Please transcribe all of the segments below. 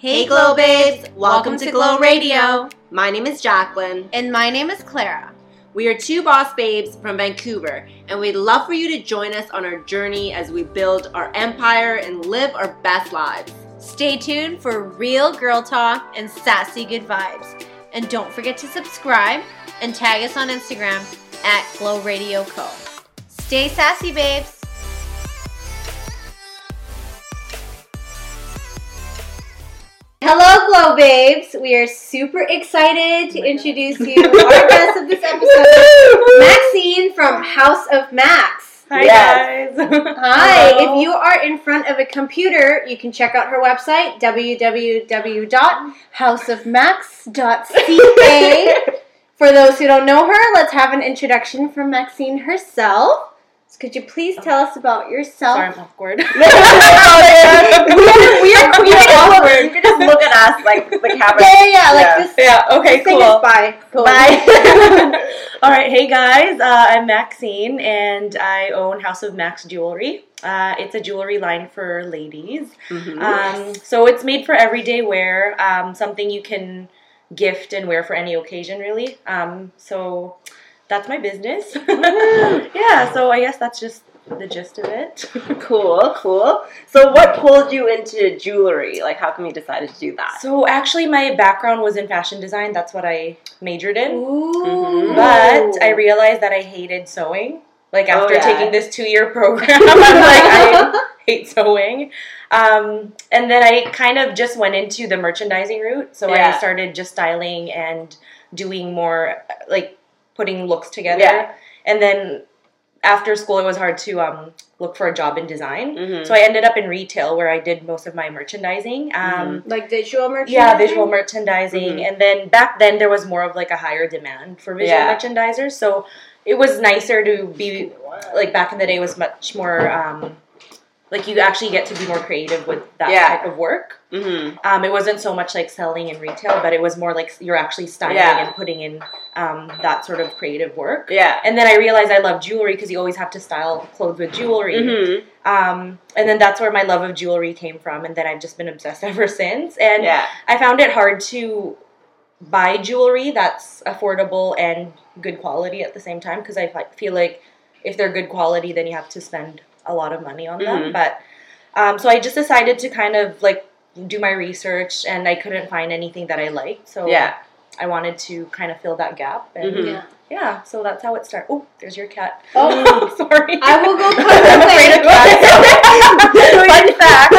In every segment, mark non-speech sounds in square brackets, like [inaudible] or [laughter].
Hey, Glow Babes! Welcome to Glow Radio. My name is Jacqueline. And my name is Clara. We are two boss babes from Vancouver, and we'd love for you to join us on our journey as we build our empire and live our best lives. Stay tuned for real girl talk and sassy good vibes. And don't forget to subscribe and tag us on Instagram at Glow Radio Co. Stay sassy, babes! Hello, Glow Babes. We are super excited to introduce you to our [laughs] guest of this episode, Maxine from House of Max. Hi Yes. guys. Hi. Hello. If you are in front of a computer, you can check out her website, www.houseofmax.ca. [laughs] For those who don't know her, let's have an introduction from Maxine herself. So could you please tell us about yourself? Sorry, I'm awkward. [laughs] we are, we are We queen are [laughs] awkward. awkward. You can just look at us like the camera. Yeah, yeah, yeah, like Yeah. this. yeah. Okay. this Cool. bye. Go. [laughs] Bye. All right. Hey guys. Uh, I'm Maxine, and I own House of Max Jewelry. Uh, it's a jewelry line for ladies. Mhm. Um, so it's made for everyday wear. Um, something you can gift and wear for any occasion, really. Um, so that's my business. [laughs] yeah. So I guess that's just the gist of it. [laughs] cool, cool. So, what pulled you into jewelry? Like, how come you decided to do that? So actually, my background was in fashion design. That's what I majored in. Ooh. Mhm. But I realized that I hated sewing. Like Oh, after yeah. taking this two year program, [laughs] I'm like, I hate sewing. Um, and then I kind of just went into the merchandising route. So Yeah. I started just styling and doing more, like putting looks together. Yeah. And then after school, it was hard to um, look for a job in design. Mhm. So I ended up in retail where I did most of my merchandising. Um, Like visual merchandising? yeah, visual merchandising. Mhm. And then back then there was more of like a higher demand for visual Yeah. merchandisers. So it was nicer to be like back in the day it was much more um like you actually get to be more creative with that Yeah. type of work. Mhm. Um, it wasn't so much like selling in retail, but it was more like you're actually styling Yeah. and putting in um, that sort of creative work. Yeah. And then I realized I love jewelry because you always have to style clothes with jewelry. Mhm. Um, and then that's where my love of jewelry came from, and then I've just been obsessed [laughs] ever since. And Yeah. I found it hard to buy jewelry that's affordable and good quality at the same time because I feel like if they're good quality, then you have to spend a lot of money on them. Mhm. But um, so I just decided to kind of like do my research, and I couldn't find anything that I liked. So Yeah. I wanted to kind of fill that gap. And Mhm. Yeah. yeah, so that's how it started. Oh, there's your cat. Oh. [laughs] sorry. I will go [laughs] put I'm it afraid of away. cats. [laughs] Fun fact.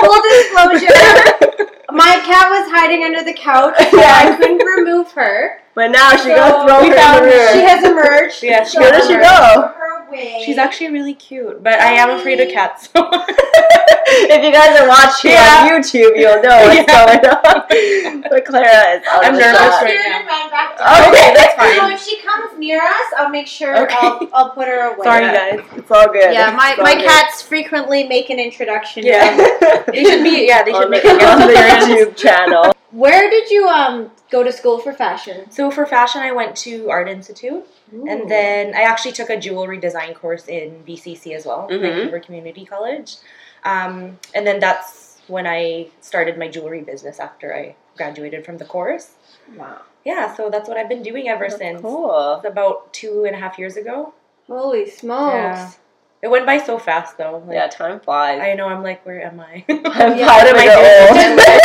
Full disclosure, my cat was hiding under the couch, so I couldn't remove her. But now she So, goes throw we her found- in. She has emerged. Yeah, she so Where has does she go? Gonna put her away. She's actually really cute, but I am afraid of cats. So. [laughs] if you guys are watching Yeah. on YouTube, you'll know what's Yeah. going on. [laughs] But Clara is out I'm of nervous shot. right now. back. Okay, that's fine. So if she comes near us, I'll make sure Okay. I'll, I'll put her away. Sorry, guys. It's all good. Yeah, my, my good. cats frequently make an introduction. Yeah. [laughs] They should be. Yeah, they should on make the, on the. YouTube channel. Where did you um go to school for fashion? So for fashion, I went to Art Institute, and then I actually took a jewelry design course in VCC as well, Mhm. Vancouver Community College. Um, and then that's when I started my jewelry business after I graduated from the course. wow, Yeah, so that's what I've been doing ever since. Cool. It's about two and a half years ago. holy smokes! Yeah. It went by so fast though. Like, Yeah, time flies. I know. I'm like, where am I? [laughs] I'm [laughs] Yeah, proud of what it am I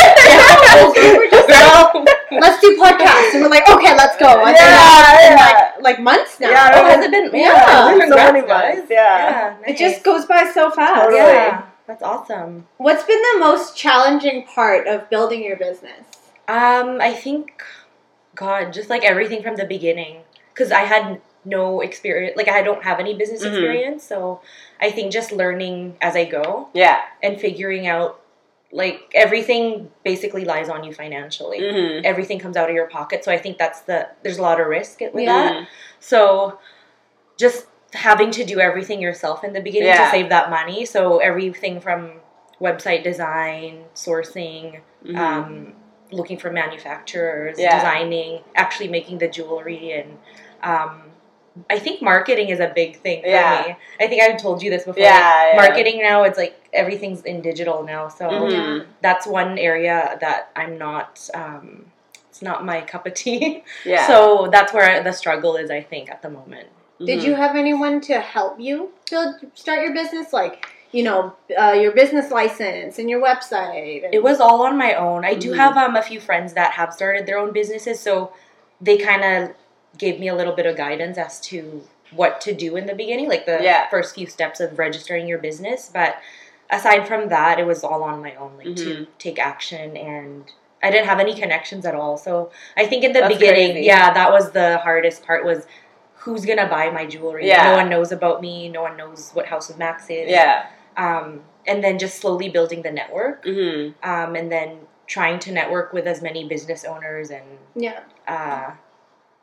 old. [laughs] doing? We're just like, let's do podcasts, and we're like, okay, let's go. And then, Yeah, in, yeah. Like, like months now. Yeah, Oh, has it been? Yeah. Yeah. so many months. Yeah. Yeah. It just goes by so fast. Totally. Yeah. That's awesome. What's been the most challenging part of building your business? Um, I think, God, just like everything from the beginning, because I had no experience. Like I don't have any business Mhm. experience, so I think just learning as I go Yeah. and figuring out, like everything basically lies on you financially. Mm-hmm. Everything comes out of your pocket, so I think that's the there's a lot of risk with Yeah. that. So, just having to do everything yourself in the beginning Yeah. to save that money. So everything from website design, sourcing, Mm-hmm. um, looking for manufacturers, Yeah. designing, actually making the jewelry, and um, I think marketing is a big thing for Yeah. me. I think I've told you this before. Yeah, like, yeah. Marketing now, it's like everything's in digital now. So Mhm. that's one area that I'm not. Um, it's not my cup of tea. [laughs] Yeah. So that's where the struggle is. I think at the moment. Did Mhm. you have anyone to help you to start your business? Like, you know, uh, your business license and your website. And, It was all on my own. I do Mhm. have um, a few friends that have started their own businesses, so they kind of gave me a little bit of guidance as to what to do in the beginning, like the Yeah. first few steps of registering your business. But aside from that, it was all on my own, like to Mhm. take action and. I didn't have any connections at all, so I think in the That's beginning, crazy. yeah, that was the hardest part. Was who's gonna buy my jewelry? Yeah. No one knows about me. No one knows what House of Max is. Yeah. Um, and then just slowly building the network hmm um, and then trying to network with as many business owners and yeah. uh,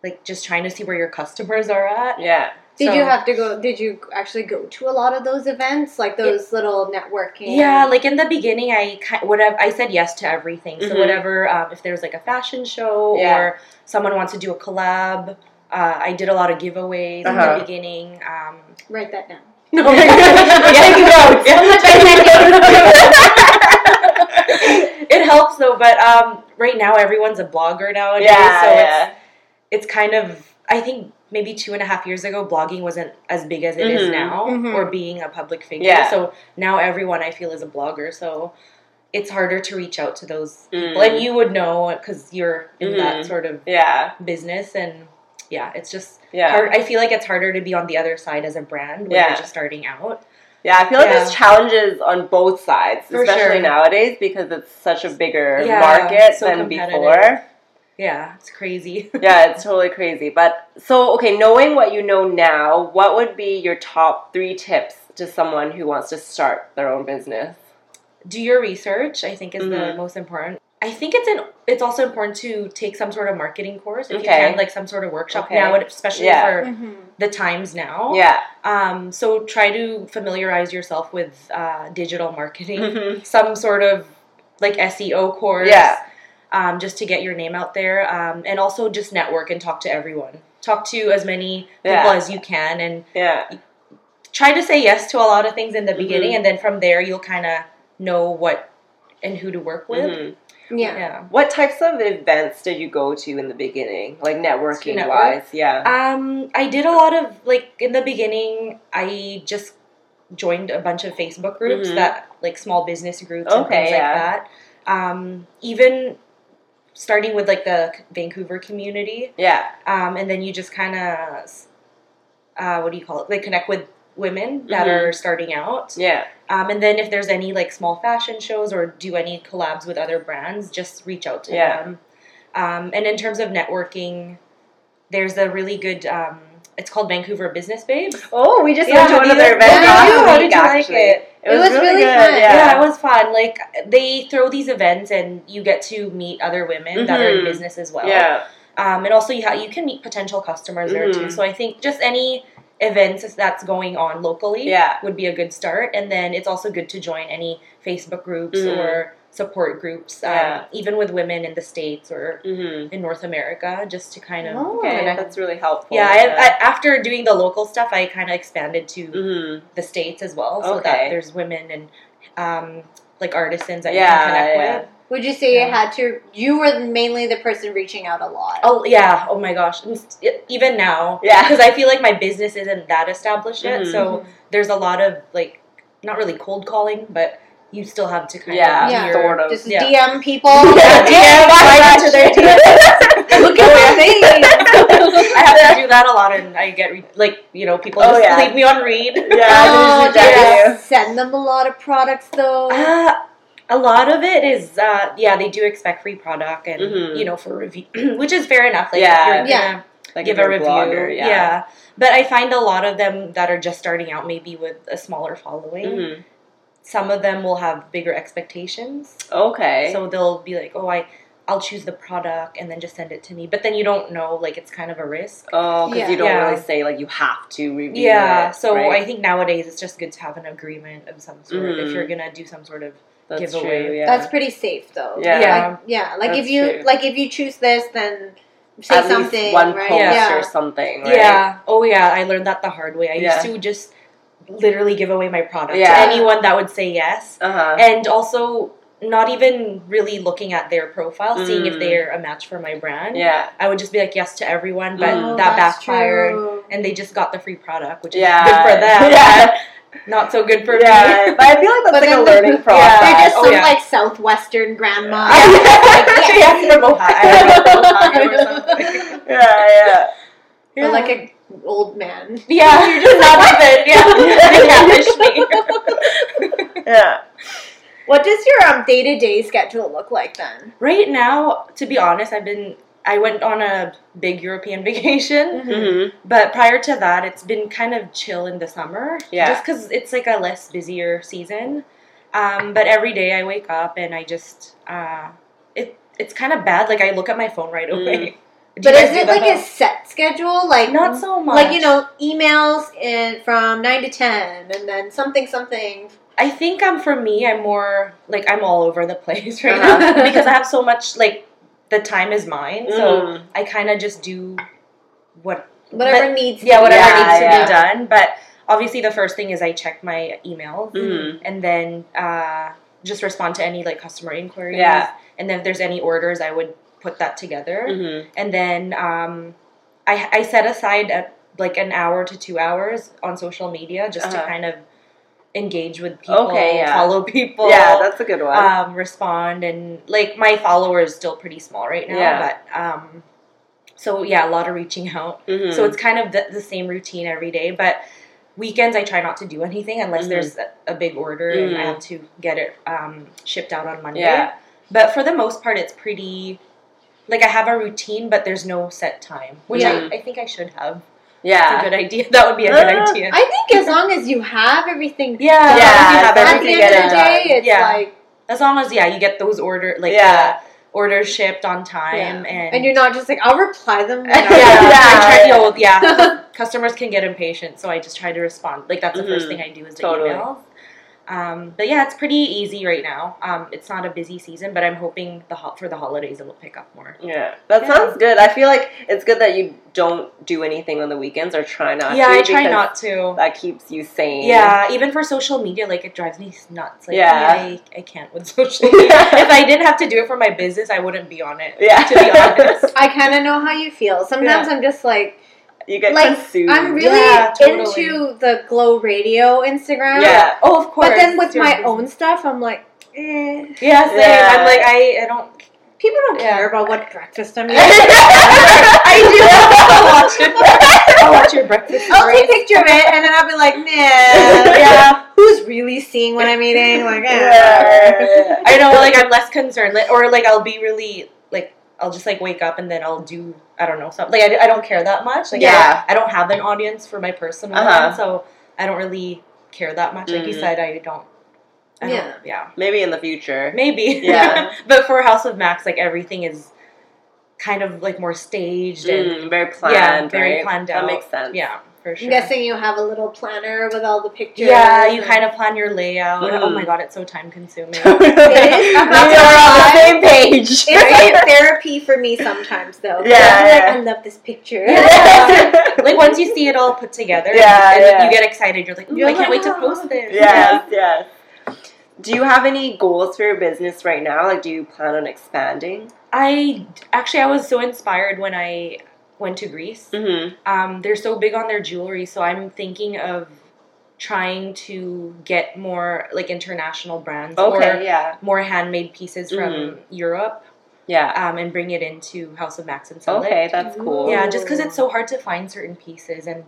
like just trying to see where your customers are at. Yeah. Did So- you have to go? Did you actually go to a lot of those events, like those little networking? Yeah, like in the beginning, I kind whatever I said yes to everything. So Mhm. whatever, um, if there's like a fashion show Yeah. or someone wants to do a collab, uh, I did a lot of giveaways in Uh-huh. the beginning. Um, write that down. [laughs] no, [laughs] [laughs] it helps though, but um, right now everyone's a blogger nowadays, Yeah. so yeah. it's it's kind of I think maybe two and a half years ago blogging wasn't as big as it is Mhm. now Mhm. or being a public figure. Yeah. So now everyone I feel is a blogger. So it's harder to reach out to those people, Mm. and you would know because you're in Mhm. that sort of yeah. business and. Yeah, it's just Yeah. hard. I feel like it's harder to be on the other side as a brand when Yeah. you're just starting out. Yeah, I feel like Yeah. there's challenges on both sides, For especially sure. nowadays because it's such a bigger Yeah, market so than before. Yeah, it's crazy. [laughs] yeah, it's totally crazy. But so, okay, knowing what you know now, what would be your top three tips to someone who wants to start their own business? do your research i think is the Mhm. most important i think it's an it's also important to take some sort of marketing course if Okay. you can like some sort of workshop Okay. now especially Yeah. for Mhm. the times now Yeah. um so try to familiarize yourself with uh, digital marketing Mhm. some sort of like seo course Yeah. Um, just to get your name out there um, and also just network and talk to everyone talk to as many people Yeah. as you can and Yeah. try to say yes to a lot of things in the beginning Mhm. and then from there you'll kind of know what and who to work with Mhm. Yeah. yeah What types of events did you go to in the beginning, like networking network? wise? Yeah. um i did a lot of like in the beginning i just joined a bunch of facebook groups Mhm. that like small business groups and Okay, things like that um even starting with like the vancouver community yeah. um and then you just kind of uh what do you call it like connect with women that Mhm. are starting out Yeah. Um, and then if there's any like small fashion shows or do any collabs with other brands, just reach out to Yeah. them. Um, and in terms of networking, there's a really good. Um, it's called Vancouver Business Babes. Oh, we just Yeah, went to have you- another event How did you- how did you like actually. It? It was, really, fun. Yeah. Yeah. it was fun. Like they throw these events and you get to meet other women that are in Mhm. business as well. Yeah. Um, and also you ha- you can meet potential customers there too. Mhm. So I think just any events that's going on locally Yeah. would be a good start. And then it's also good to join any Facebook groups Mhm. or support groups, um, Yeah. even with women in the states or Mm-hmm. in North America, just to kind of Oh. Okay, connect. that's really helpful. Yeah, I, I, after doing the local stuff, I kind of expanded to mm-hmm. the states as well, so Okay. that there's women and um, like artisans that you can connect yeah. with. Would you say Yeah. you had to? You were mainly the person reaching out a lot. Oh yeah! Oh my gosh! Even now, Yeah. because I feel like my business isn't that established yet, Mhm. so there's a lot of like not really cold calling, but you still have to kind Yeah, of Yeah. sort of. Just yeah. DM people. [laughs] Yeah, DM, slide into [laughs] their DMs. Look at my face. [laughs] I have to do that a lot, and I get re- like you know people Oh, just yeah. leave me on read. Yeah, Oh, I you send them a lot of products though. Uh, a lot of it is, uh, yeah, they do expect free product, and Mhm. you know for review, [clears throat] which is fair enough. Like, Yeah. if you're Yeah. like give if a you're review, blogger, yeah. But I find a lot of them that are just starting out, maybe with a smaller following. Mhm. Some of them will have bigger expectations, Okay. so they'll be like, "Oh, I." I'll choose the product and then just send it to me. But then you don't know, like it's kind of a risk. oh, because Yeah. you don't Yeah. really say like you have to review Yeah, it. so right? I think nowadays it's just good to have an agreement of some sort if Mhm. you're gonna do some sort of That's giveaway. true. Yeah. That's pretty safe though. Yeah. Yeah. Like, yeah. Like if you true. like if you choose this, then say at something, least one right? post Yeah. or something. Right? Yeah. Oh yeah, I learned that the hard way. I Yeah. used to just literally give away my product Yeah. to anyone that would say yes, Uh huh. and also not even really looking at their profile, seeing if Mm. they're a match for my brand. Yeah. I would just be like yes to everyone, but Mm. Oh, that backfired, true. and they just got the free product, which is good for them. [laughs] Yeah. Not so good for Yeah, me. but I feel like that's But like a then the- learning Yeah. process. They're just Oh, some yeah. like southwestern grandma. [laughs] Yeah. [laughs] Yeah, from Ohio. I don't know, Ohio or something. yeah, yeah. Yeah. But like a old man. [laughs] yeah, [laughs] you're just not even. Yeah, they. [laughs] Yeah. What does your um day to day schedule look like then? Right now, to be honest, I've been. I went on a big European vacation, Mm-hmm. but prior to that, it's been kind of chill in the summer. Yeah. Just because it's like a less busier season. Um, but every day I wake up and I just. Uh, it it's kind of bad. Like I look at my phone right Mm. Do But is it like a set schedule? Like Not so much. like you know emails in from nine to ten, and then something something. I think I'm for me. I'm more like I'm all over the place right Uh-huh. now [laughs] because I have so much like the time is mine, so Mm. I kind of just do what Whatever but- needs. yeah whatever Yeah, needs to yeah. be done. But obviously, the first thing is I check my email, Mhm. and then uh, just respond to any like customer inquiries. Yeah. and then if there's any orders, I would put that together, Mm-hmm. and then um, I I set aside a, like an hour to two hours on social media just Uh-huh. to kind of engage with people, Okay, yeah. follow people, Yeah, that's a good one. um, respond, and like my follower is still pretty small right now, Yeah. but um, so yeah, a lot of reaching out. Mhm. So it's kind of the, the same routine every day, but weekends I try not to do anything unless Mhm. there's a, a big order and I Mhm. have to get it um, shipped out on Monday. Yeah. But for the most part, it's pretty. Like I have a routine, but there's no set time, which Mhm. I, I think I should have. yeah. It's a good idea. [laughs] That would be a good Uh, idea. I think as long as you have everything. yeah, Yeah, as long as you have as long as At the end of the day, done. it's Yeah. like, as long as yeah, you get those order like Yeah. uh, orders shipped on time Yeah. and and you're not just like, I'll reply them. [laughs] yeah, whenever." I try, Yeah. [laughs] you yeah. Customers can get impatient, so I just try to respond. Like that's the first Mhm. thing I do is the Totally. emails. Um, but yeah, it's pretty easy right now. Um, it's not a busy season, but I'm hoping the ho- for the holidays it'll pick up more. Yeah, that Yeah. sounds good. I feel like it's good that you don't do anything on the weekends or try not to. yeah, to. I try not to. That keeps you sane. Yeah, even for social media, like it drives me nuts. Like, Yeah. I, I can't with [laughs] social media. if I didn't have to do it for my business, I wouldn't be on it. Yeah. to be honest. [laughs] I kind of know how you feel. Sometimes I'm just like, you get Like, consumed. I'm really Yeah, totally. into the Glow Radio Instagram. Yeah. Oh, of course. But then with It's your my business. own stuff, I'm like, eh. yeah, same. Yeah. I'm like, I, I don't. People don't Yeah. care about what breakfast I'm [laughs] eating. I do. I'll watch it. [laughs] I'll watch your breakfast. I'll take a picture of it and then I'll be like, nah. [laughs] Yeah. Who's really seeing what I'm eating? Like, eh. Yeah. I know, like I'm less concerned, or like I'll be really like I'll just like wake up and then I'll do I don't know something. Like I, I don't care that much. Like Yeah. I, I don't have an audience for my personal Uh-huh. one, so I don't really care that much. Like you Mhm. said, I don't. I Yeah. Don't, yeah. Maybe in the future. Maybe. [laughs] Yeah. but for House of Max, like everything is kind of like more staged and Mm, very planned. yeah, very right? planned That out. makes sense. yeah, for sure. I'm guessing you have a little planner with all the pictures. Yeah, you kind of plan your layout. Mm. Oh my god, it's so time consuming. is. [laughs] we are on the same page. It's like [laughs] therapy for me sometimes, though. Yeah, I'm like. I love this picture. [laughs] like once you see it all put together, Yeah, and yeah. you get excited. You're like, Ooh, You're I can't like, wait to post this. yes, yes. Do you have any goals for your business right now? Like, do you plan on expanding? I actually I was so inspired when I went to Greece. Mm-hmm. Um, they're so big on their jewelry, so I'm thinking of trying to get more like international brands Okay, or yeah, more handmade pieces from Mhm. Europe yeah. um, and bring it into House of Max and sell Okay, it. that's cool. Yeah, just because it's so hard to find certain pieces, and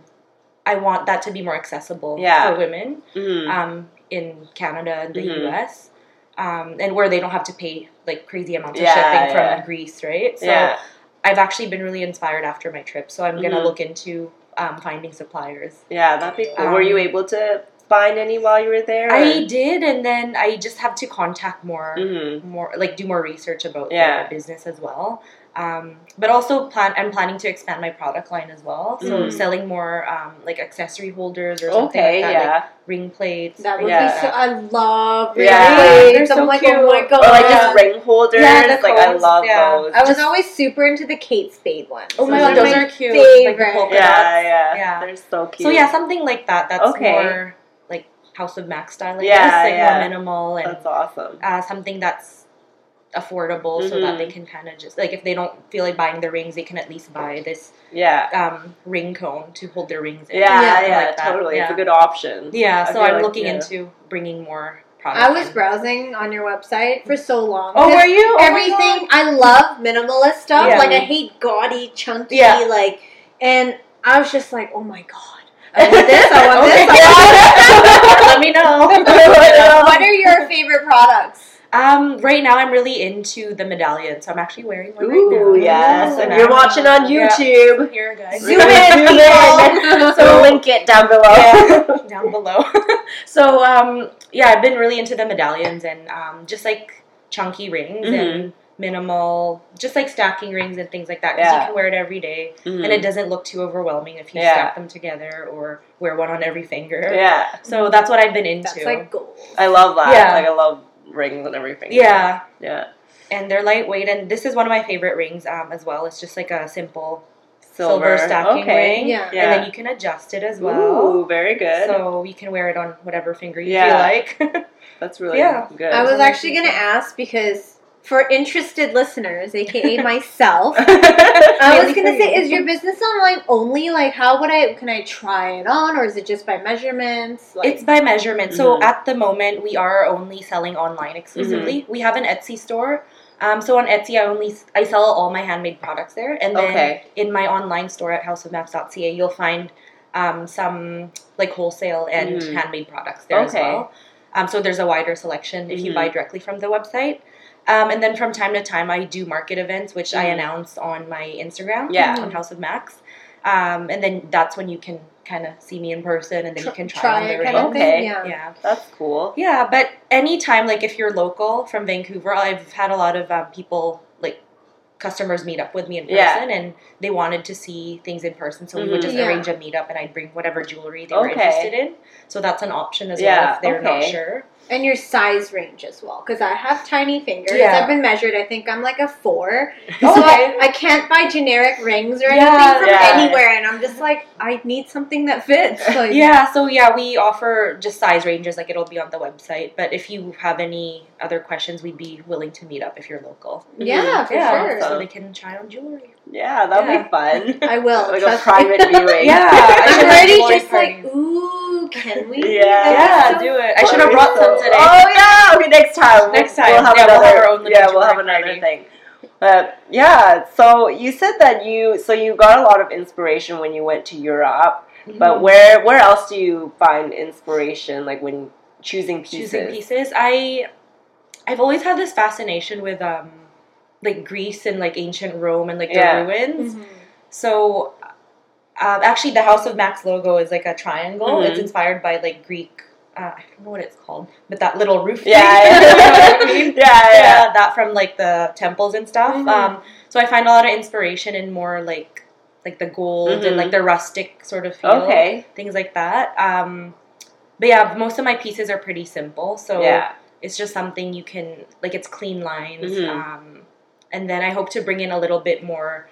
I want that to be more accessible Yeah. for women Mhm. um, in Canada and the Mhm. US, um, and where they don't have to pay like crazy amounts of Yeah, shipping from yeah. Greece, right? So yeah. I've actually been really inspired after my trip, so I'm gonna Mhm. look into um, finding suppliers. Yeah, that'd be cool. Were Um, you able to find any while you were there? I did, and then I just have to contact more, Mm-hmm. more like do more research about Yeah. their business as well. Um, but also plan. I'm planning to expand my product line as well, so Mm. selling more um, like accessory holders or something Okay, like that, yeah. like ring plates. That would Yeah. be so. I love Yeah. ring They're plates. I'm so like, cute. oh my god. Or like just ring holders. Yeah, the like I love yeah. those. I was Just- always super into the Kate Spade ones. Oh my Those god, are those my are cute. Like the favorite. polka yeah, dots. yeah, Yeah. They're so cute. So yeah, something like that. That's Okay. more like House of Max style. I Yeah, guess, like yeah. more minimal and that's awesome. uh, something that's affordable so Mhm. that they can kind of just like if they don't feel like buying the rings they can at least buy this Yeah, um, ring cone to hold their rings in yeah, or yeah, something like that. totally. It's a good option. yeah I so i'm like, looking yeah. into bringing more product I was browsing on your website for so long. oh were you Oh everything I love minimalist stuff. Yeah. Like I hate gaudy, chunky, Yeah. like and I was just like, oh my god. I [laughs] want this, I want Okay. this, I God. [laughs] let me know want this. [laughs] what are your favorite products? Um right now i'm really into the medallion so i'm actually wearing one right Ooh, now yes. And you're watching on Yeah. YouTube. here guys Zoom in, [laughs] people. [laughs] so we'll link it down below. Yeah. [laughs] down below. so um, yeah, I've been really into the medallions and um, just like chunky rings and minimal, just like stacking rings and things like that. Because Yeah. you can wear it every day, Mhm. and it doesn't look too overwhelming if you Yeah. stack them together or wear one on every finger. yeah, So that's what I've been into. That's like gold. I love that. Yeah. Like I love rings and everything. yeah, yeah. and they're lightweight, and this is one of my favorite rings um, as well. It's just like a simple silver, stacking okay. ring, Yeah. Yeah. and then you can adjust it as well. Ooh, very good. So you can wear it on whatever finger you Yeah. feel like. [laughs] That's really Yeah. good. I was actually gonna ask because for interested listeners, aka [laughs] myself, [laughs] I was gonna say, is your business online only? Like, how would I? Can I try it on, or is it just by measurements? Like, It's by measurement. So Mhm. at the moment, we are only selling online exclusively. We have an Etsy store. Um, so on Etsy, I only I sell all my handmade products there, and then Okay. in my online store at houseofmax.ca, you'll find um, some like wholesale and Mhm. handmade products there as well. Um, so there's a wider selection if you Mhm. buy directly from the website. Um, and then from time to time, I do market events, which I Mhm. announce on my Instagram, Yeah. on House of Max. Um, and then that's when you can kind of see me in person, and then tr- you can try, try on the it ring. kind of Okay. thing. Yeah. Yeah. That's cool. Yeah, but anytime, like if you're local from Vancouver, I've had a lot of um, people, like customers, meet up with me in person, Yeah. and they wanted to see things in person, so we would Mhm. just Yeah. arrange a meetup, and I'd bring whatever jewelry they were interested in. So that's an option as Yeah, well if they're not sure. And your size range as well, because I have tiny fingers. Yeah. I've been measured. I think I'm like a four. Okay. [laughs] So I, I can't buy generic rings or anything Yeah, from yeah. anywhere, and I'm just like, I need something that fits. [laughs] Like, Yeah, so yeah, we offer just size ranges, like it'll be on the website. But if you have any other questions, we'd be willing to meet up if you're local. yeah, for yeah, sure. so they can try on jewelry. Yeah, that'll Yeah. be fun. [laughs] I will. like a private me. [laughs] viewing. Yeah, [laughs] I should I'm have already jewelry just like, ooh, can we? Yeah. Yeah, So- do it. I should have brought some today. Oh yeah. Okay, next time. Next time. We'll have Yeah, we'll have our own yeah, we'll have another party. thing. But yeah, so you said that you so you got a lot of inspiration when you went to Europe. Mm-hmm. But where where else do you find inspiration? Like when choosing pieces. choosing pieces i i've always had this fascination with um like greece and like ancient rome and like the Yeah. ruins Mhm. so um, actually the house of max logo is like a triangle Mhm. it's inspired by like greek uh, i don't know what it's called but that little roof thing. Yeah, [laughs] You know yeah. what I [laughs] mean? yeah, yeah. yeah that from like the temples and stuff Mhm. um so i find a lot of inspiration in more like like the gold and like the rustic sort of feel Okay. things like that um but yeah most of my pieces are pretty simple so yeah. It's just something you can like it's clean lines Mhm. um, and then i hope to bring in a little bit more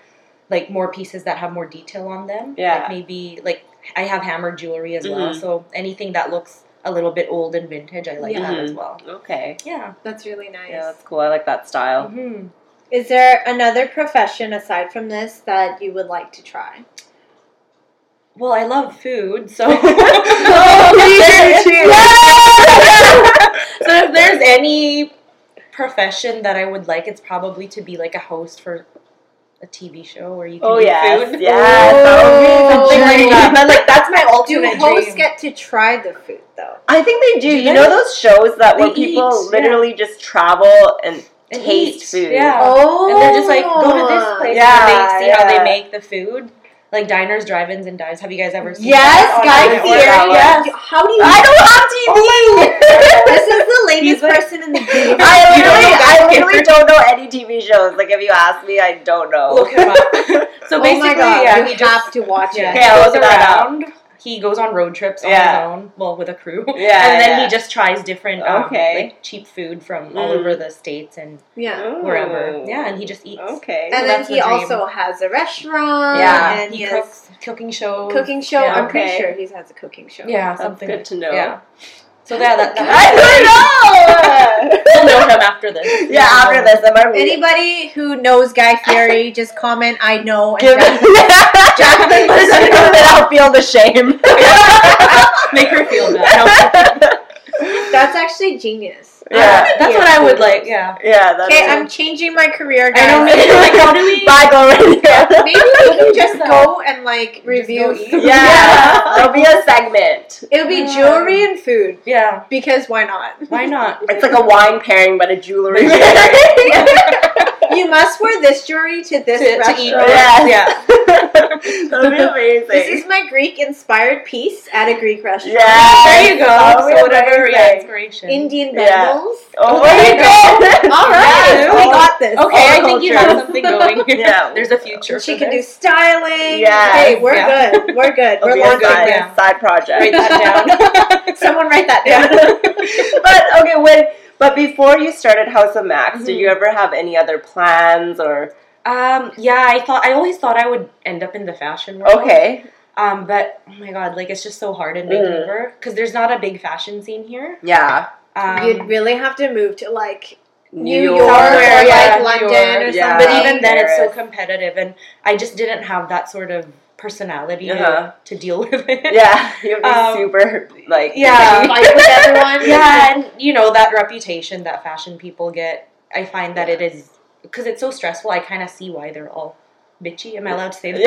like more pieces that have more detail on them Yeah. like maybe like i have hammered jewelry as well Mhm. so anything that looks a little bit old and vintage i like that as well Okay. yeah That's really nice. Yeah, that's cool. I like that style. hmm Is there another profession aside from this that you would like to try? well i love food so [laughs] [laughs] Oh, me too. so if there's any profession that i would like it's probably to be like a host for a TV show where you can Oh eat yes, food. yes, that would be something like that. But like that's my ultimate Do ultimate hosts dream. get to try the food though? I think they do. Do you they? know those shows that where people eat, literally just travel and, And taste eat, food. Yeah. Oh, and they're just like go to this place Yeah, and they see how they make the food. Like diners, drive-ins, and dives. Have you guys ever seen? Yes, that on Guy Fieri. Yes. How do you? I don't have TV. Oh [laughs] this is the latest like- person in the [laughs] game. I You literally, I Guy literally don't know any TV shows. Like if you ask me, I don't know. Look him up. [laughs] So oh basically, my god, yeah, we just have to watch yeah, it. Okay, I'll look goes around. He goes on road trips on Yeah. his own, well, with a crew. [laughs] Yeah, and then yeah. he just tries different, um, Okay. like cheap food from all Mm. over the states and Yeah. wherever. Ooh. Yeah, and he just eats. Okay. And So then he the also has a restaurant. Yeah. and he he, has cooks cooking show. cooking show. Yeah. I'm pretty sure he has a cooking show. Yeah, That's something. good to know. Yeah. So yeah, that, I don't know. we'll know know. him after this. yeah, after this, am I? Anybody who knows Guy Fieri, just comment I know. And Give Jack- it. Jacqueline Just doesn't know. I'll feel the shame. [laughs] Make her feel bad. [laughs] That's actually genius. Yeah. That's what I would like. Yeah. Yeah. Okay, I'm changing my career, guys. I don't know. Maybe like how do we? [laughs] Bye, Glow Radio. [laughs] Maybe we can [laughs] just go and like review. go Yeah. There'll be a segment. It'll be jewelry and food Yeah. because why not? Why not? It's like a wine pairing, but a jewelry. Pairing. [laughs] You must wear this jewelry to this To- to restaurant. eat. Yes. Yeah. [laughs] That'd be amazing. This is my Greek inspired piece at a Greek restaurant. Yes. There you go. Be so whatever. Yeah. Inspiration. Indian Yeah. bangles. Oh There you god. [laughs] All right, Yeah. we got this. Okay, I All think you have something going. here. Yeah. There's a future. She can do styling. Yes. Hey, we're Yeah. good. We're good. We're launching side, this. Side project. Write that down. Someone write that Yeah. down. but okay, when but before you started House of Max, did Mhm. you ever have any other plans or Um, yeah, I thought I always thought I would end up in the fashion world. okay? Um, but oh my god, like it's just so hard in. Vancouver because there's not a big fashion scene here. Yeah, Um, You'd really have to move to like New, New York. York, or Somewhere, yeah, like London York. or Yeah. something. but even then, it's so competitive, and I just didn't have that sort of personality Uh-huh. to, to deal [laughs] with it. Yeah, you'd be Um, super like yeah. fight with [laughs] everyone. yeah, and you know that reputation that fashion people get. I find that it is because it's so stressful. I kind of see why they're all bitchy. Am I allowed to say that?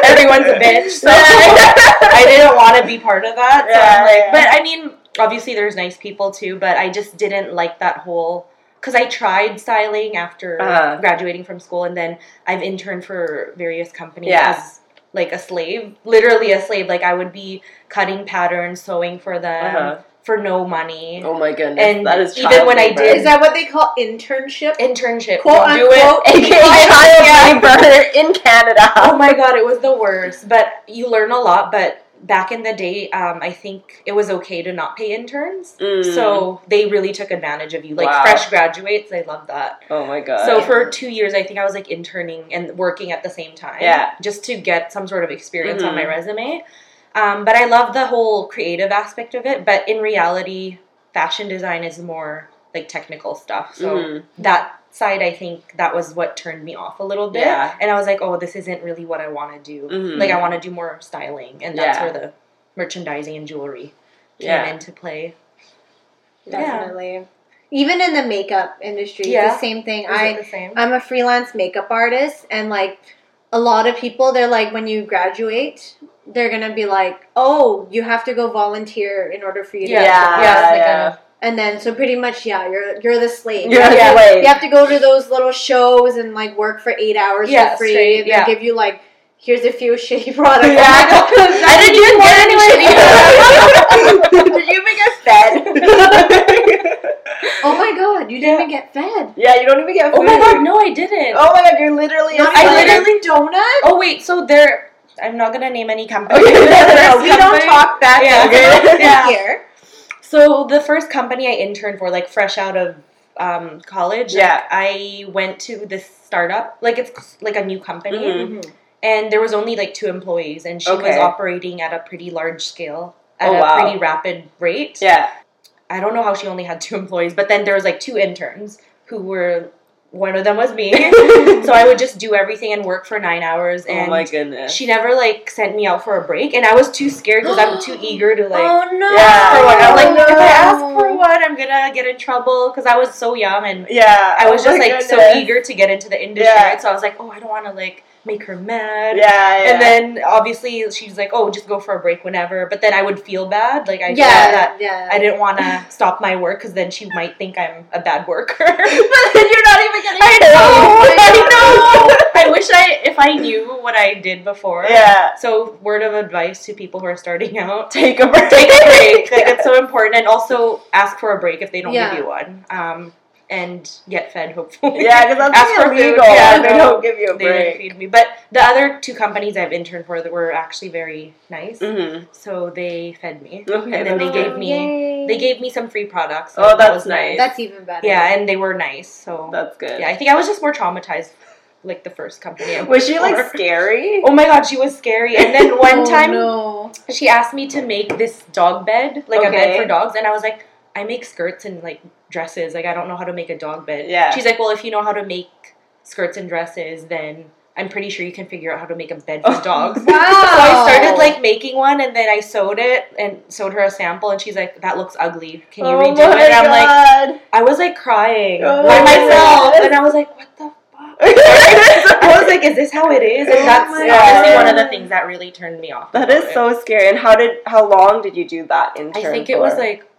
[laughs] Everyone's a bitch. So I didn't want to be part of that. So Yeah, I'm like, yeah. but I mean, obviously there's nice people too, but I just didn't like that whole. Because I tried styling after Uh-huh. graduating from school, and then I've interned for various companies Yeah. as like a slave, literally a slave. Like I would be cutting patterns, sewing for them Uh-huh. for no money. Oh my goodness, And that is even child when I did- Is that what they call internship? Internship, Quote, don't do it. unquote. [laughs] AKA child labor in Canada. oh my god, it was the worst. But you learn a lot. But back in the day, um, I think it was okay to not pay interns. Mm. So they really took advantage of you, like Wow. fresh graduates. I love that. oh my god. So for two years, I think I was like interning and working at the same time. Yeah. Just to get some sort of experience on Mhm. my resume. Um, but I love the whole creative aspect of it. But in reality, fashion design is more like technical stuff. So Mhm. that side, I think that was what turned me off a little bit. Yeah. And I was like, oh, this isn't really what I want to do. Mhm. Like, I want to do more styling. And that's Yeah. where the merchandising and jewelry came Yeah. into play. Definitely. Even in the makeup industry, it's Yeah. the same thing. Is I it the same? I'm a freelance makeup artist, and like a lot of people, they're like, when you graduate, they're gonna be like, oh, you have to go volunteer in order for you to Yeah. get Yeah, yeah, like yeah. And then, so pretty much, yeah, you're you're the slave. You're you, to, slave. you have to go to those little shows and like work for eight hours Yeah, for free. straight, and they yeah. give you like, here's a few [laughs] shitty products. [laughs] [laughs] Yeah. Oh. I didn't even get any shitty Did you even get fed? oh my god, you didn't even get fed. yeah, you don't even get fed. Oh my god, no, I didn't. Oh my god, you're literally Not I literally- donut. Oh wait, so there. I'm not gonna name any companies. Okay, The no, first we don't talk that Yeah, okay. yeah. here. So the first company I interned for, like fresh out of um, college, like, Yeah. I went to this startup. Like it's like a new company, Mhm. and there was only like two employees, and she was operating at a pretty large scale at Oh, a wow. pretty rapid rate. Yeah. I don't know how she only had two employees, but then there was like two interns who were. One of them was me, [laughs] so I would just do everything and work for nine hours. Oh and oh my goodness. she never like sent me out for a break, and I was too scared because I'm too [gasps] eager to like oh no! Yeah. for one. I'm like, Oh, if I ask for one, I'm gonna get in trouble because I was so young and yeah. I was oh just like so eager to get into the industry. Yeah. Right? So I was like, oh, I don't want to like make her mad. Yeah, yeah. And then obviously she's like, "Oh, just go for a break whenever." But then I would feel bad, like I Yeah, that yeah. I didn't want to [laughs] stop my work because then she might think I'm a bad worker. [laughs] but then you're not even getting I paid. know, [laughs] I know. I wish I, if I knew what I did before. Yeah. So, word of advice to people who are starting out: Take a break. take a break. Like it's so important, and also ask for a break if they don't Yeah. give you one. Um, and get fed, hopefully. Yeah, because Ask that's for food. illegal. Yeah, and they don't give you a They didn't break. feed me. But the other two companies I've interned for that were actually very nice. Mm-hmm. So they fed me. Okay, and then they gave me Yay. they gave me some free products. So Oh, that that's was nice. That's even better. yeah, and they were nice. So That's good. yeah, I think I was just more traumatized like the first company. I [laughs] Was she worked like for. scary? Oh my god, she was scary. And then [laughs] one Oh, time no. she asked me to make this dog bed, like a bed for dogs, and I was like, I make skirts and like dresses. Like I don't know how to make a dog bed. Yeah. She's like, well, if you know how to make skirts and dresses, then I'm pretty sure you can figure out how to make a bed for oh, dogs. Wow. [laughs] So I started like making one, and then I sewed it and showed her a sample, and she's like, "That looks ugly. Can you oh redo it?" And I'm like, I was like crying Oh by myself, God. and I was like, "What the fuck?" [laughs] I was like, "Is this how it is?" Oh And that's my honestly God. one of the things that really turned me off. That is it. so scary. And how did how long did you do that intern? I think it was like